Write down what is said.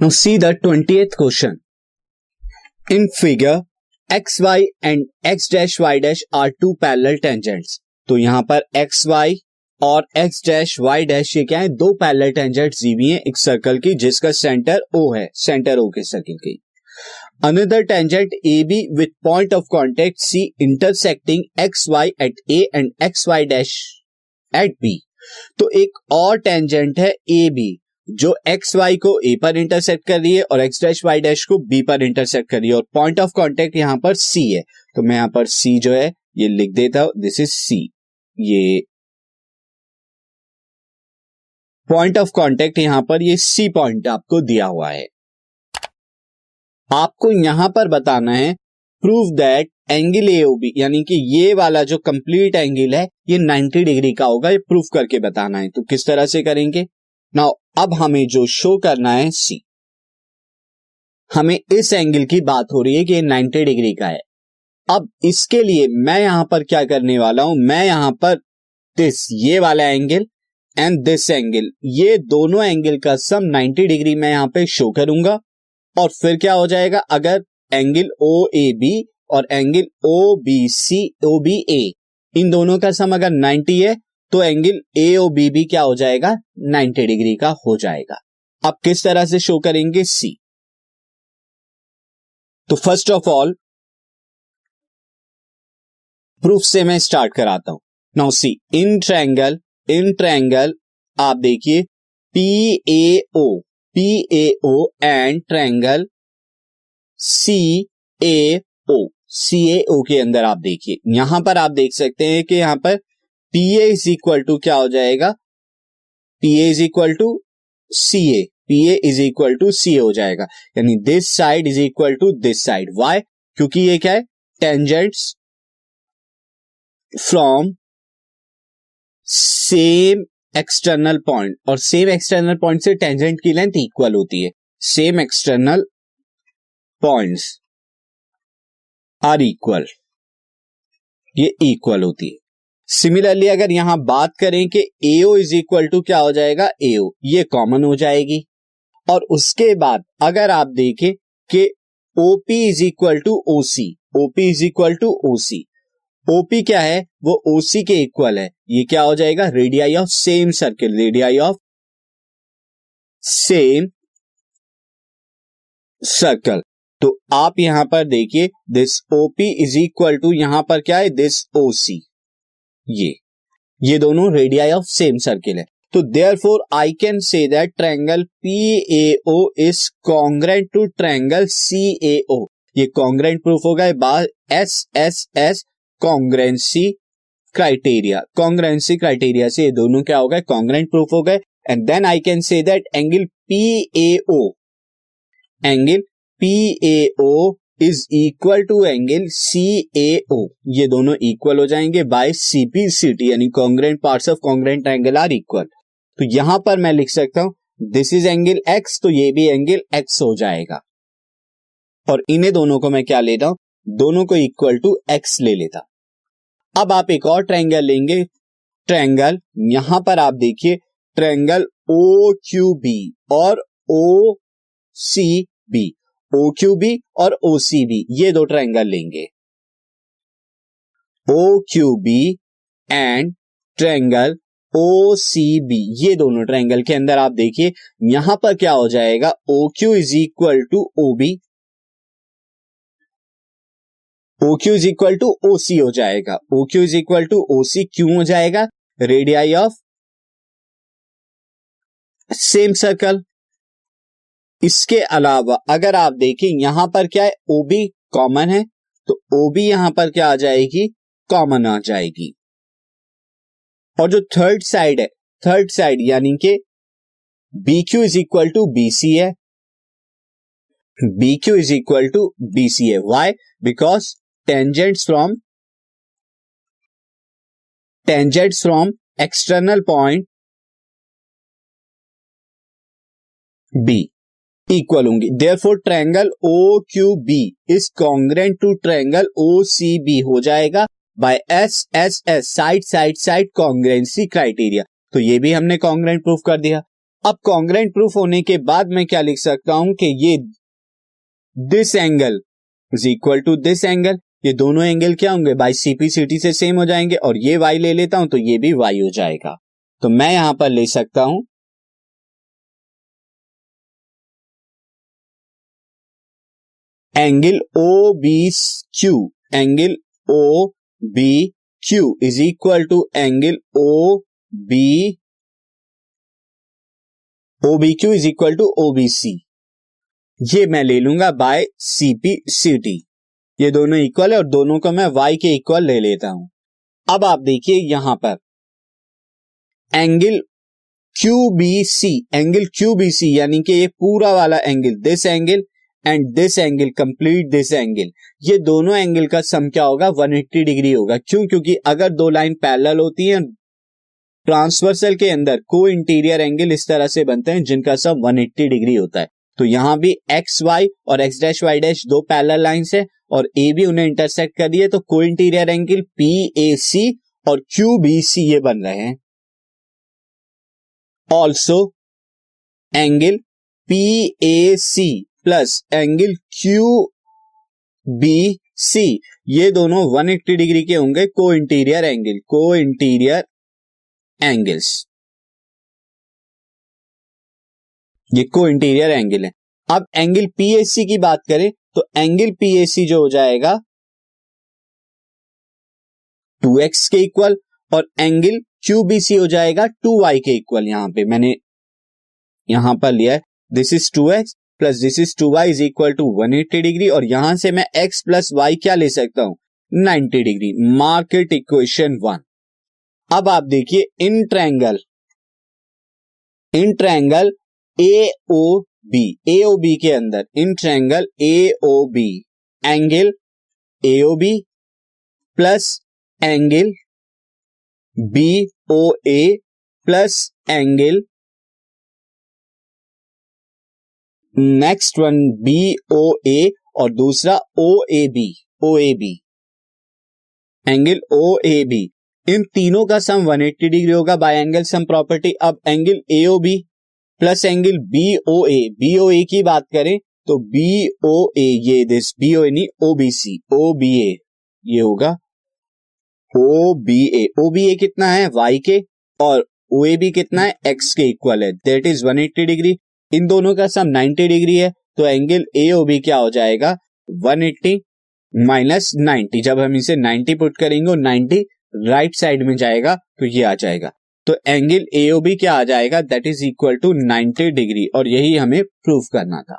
Now see the 20th question. In figure, xy and x dash y dash are two parallel tangents. तो यहाँ पर X Y और X dash Y dash ये क्या है दो पैरेलल टेंजेंट जी भी है एक सर्कल की जिसका सेंटर ओ है सेंटर ओ के सर्कल की another tangent A B with point of contact C intersecting X Y at A and X Y dash at B तो एक और टेंजेंट है ए बी जो एक्स वाई को ए पर इंटरसेक्ट कर रही है और एक्स डैश वाई डैश को बी पर इंटरसेक्ट कर रही है। और पॉइंट ऑफ़ कॉन्टेक्ट यहाँ पर सी है। तो मैं यहाँ पर सी जो है, ये लिख देता हूँ दिस इज़ सी ये पॉइंट ऑफ़ कॉन्टेक्ट यहाँ पर ये सी पॉइंट आपको दिया हुआ है। आपको यहाँ पर बताना है प्रूव दैट एंगल एओबी यानी कि ये वाला जो कंप्लीट एंगल है, ये 90 डिग्री का होगा, ये प्रूफ करके बताना है। तो किस तरह से करेंगे? नाउ अब हमें जो शो करना है सी हमें इस एंगल की बात हो रही है कि ये 90 डिग्री का है। अब इसके लिए मैं यहाँ पर क्या करने वाला हूँ? मैं यहाँ पर दिस ये वाला एंगल एंड दिस एंगल ये दोनों एंगल का सम 90 डिग्री मैं यहाँ पे शो करूँगा और फिर क्या हो जाएगा? अगर एंगल ओ ए बी और angle O B C O B A इन दोनों का सम अगर 90 है तो एंगल ए ओ बी भी क्या हो जाएगा? 90 डिग्री का हो जाएगा। अब किस तरह से शो करेंगे? सी तो फ़र्स्ट ऑफ़ ऑल प्रूफ से मैं स्टार्ट कराता हूँ। Now see in triangle in triangle आप देखिए P A O P A O and triangle C A O C A O के अंदर आप देखिए। यहाँ पर आप देख सकते हैं कि यहाँ पर P A is equal to क्या हो जाएगा? P A is equal to C A P A is equal to C A हो जाएगा। यानी this side is equal to this side why क्योंकि ये क्या है? Tangents from same external point और सेम एक्सटर्नल पॉइंट से टेंजेंट की लेंथ इक्वल होती है। Same external points are equal ये इक्वल होती है। सिमिलरली अगर यहाँ बात करें कि एओ इज़ इक्वल टू क्या हो जाएगा? एओ ये कॉमन हो जाएगी। और उसके बाद अगर आप देखें कि OP is equal to OC OP is equal to OC OP क्या है? वो ओसी के इक्वल है। ये क्या हो जाएगा? Radii of same circle radii of same circle तो आप यहाँ पर देखिए this OP is equal to यहाँ पर क्या है? दिस ओसी ये ये दोनों रेडियाई ऑफ़ सेम सर्किल है। तो therefore I can say that triangle P A O is congruent to triangle C A O ये कॉन्ग्रेंट प्रूफ होगा by S S S congruency criteria congruency criteria से ये दोनों क्या हो गए कॉन्ग्रेंट प्रूफ हो गए and then I can say that angle P A O angle P A O is equal to angle C A O ये दोनों इक्वल हो जाएँगे बाय सीपी टी यानी congruent parts of congruent angle are equal तो यहाँ पर मैं लिख सकता हूँ दिस इज़ एंगल एक्स तो ये भी एंगल एक्स हो जाएगा। और इन्हें दोनों को मैं क्या लेता हूँ, दोनों को इक्वल टू एक्स ले लेता। अब आप एक और ट्रायंगल लेंगे। ट्रायंगल यहाँ पर आप देखिए ट्रायंगल ओ क्यू बी और O C B O Q B और ओ सी बी ये दो ट्रायंगल लेंगे। O Q B and triangle O C B ये दोनों ट्रायंगल के अंदर आप देखिए, यहाँ पर क्या हो जाएगा? O Q is equal to O B O Q is equal to O C हो जाएगा। O Q is equal to O C क्यों हो जाएगा? रेडियाई ऑफ़ सेम सर्कल इसके अलावा, अगर आप देखें, यहाँ पर क्या है? ओ बी कॉमन है तो ओ बी यहाँ पर क्या आ जाएगी? कॉमन आ जाएगी। और जो थर्ड साइड है थर्ड साइड यानी कि B Q is equal to B C है B Q is equal to B C है why because tangents from tangents from external point B equal होंगी। Therefore triangle O Q B is congruent to triangle O C B हो जाएगा by S S S side side side congruency criteria तो ये भी हमने congruent proof कर दिया। अब कॉन्ग्रेंट प्रूफ होने के बाद मैं क्या लिख सकता हूँ कि ये this angle is equal to this angle ये दोनों एंगल क्या होंगे? बाई सीपी सिटी से सेम हो जाएँगे और ये वाई ले लेता हूँ तो ये भी वाई हो जाएगा। तो मैं यहाँ पर ले सकता हूँ angle O B Q angle O B Q is equal to angle O B O B Q is equal to O B C ये मैं ले लूँगा बाय सीपी सी टी ये दोनों इक्वल है और दोनों को मैं वाई के इक्वल ले लेता हूँ। अब आप देखिए यहाँ पर। Angle Q B C angle Q B C यानी कि ये पूरा वाला angle this angle and this angle complete this angle ये दोनों एंगल का सम क्या होगा? 180 डिग्री होगा। क्यों? क्योंकि अगर दो लाइन पैरेलल होती हैं ट्रांसवर्सल के अंदर को इंटीरियर एंगल इस तरह से बनते हैं, जिनका सम 180 डिग्री होता है। तो यहाँ भी एक्स वाई और एक्स डैश वाई डैश दो पैरेलल लाइंस है, और ए भी उन्हें इंटरसेक्ट कर दिए तो cointerior angle P A C और क्यू बी सी ये बन रहे हैं। Also angle P A C plus angle Q B C ये दोनों 180 डिग्री के होंगे cointerior angle cointerior angles ये को इंटीरियर एंगल है। अब एंगल पीएससी की बात करें तो एंगल पीएसी जो हो जाएगा टू एक्स के इक्वल और एंगल क्यूबीसी हो जाएगा टू वाई के इक्वल यहाँ पे। मैंने यहाँ पर लिया है। This is two X plus this is two Y is equal to one eighty degree और यहाँ से मैं एक्स प्लस वाई क्या ले सकता हूँ? Ninety degree mark it equation one अब आप देखिए in triangle in triangle A O B A O B के अंदर. In triangle A O B angle A O B plus angle B O A plus angle next one B O A और दूसरा O A B O A B angle O A B इन तीनों का sum 180 degree होगा by angle sum property अब angle A O B plus angle B O A B O A की बात करें तो बी ओ ए ये दिस बी ओ नहीं ओ बी सी ओ बी ए ये होगा। ओ बी ए ओ बी ए कितना है? वाई के और ओ ए बी कितना है? एक्स के इक्वल है। दैट इज़ 180 डिग्री इन दोनों का सम 90 डिग्री है तो एंगल ए ओ बी क्या हो जाएगा? 180 माइनस 90 जब हम इसे 90 पुट करेंगे और 90 राइट साइड में जाएगा तो ये आ जाएगा। तो एंगल ए ओ बी क्या आ जाएगा? That is equal to 90 degree और यही हमें प्रूफ करना था।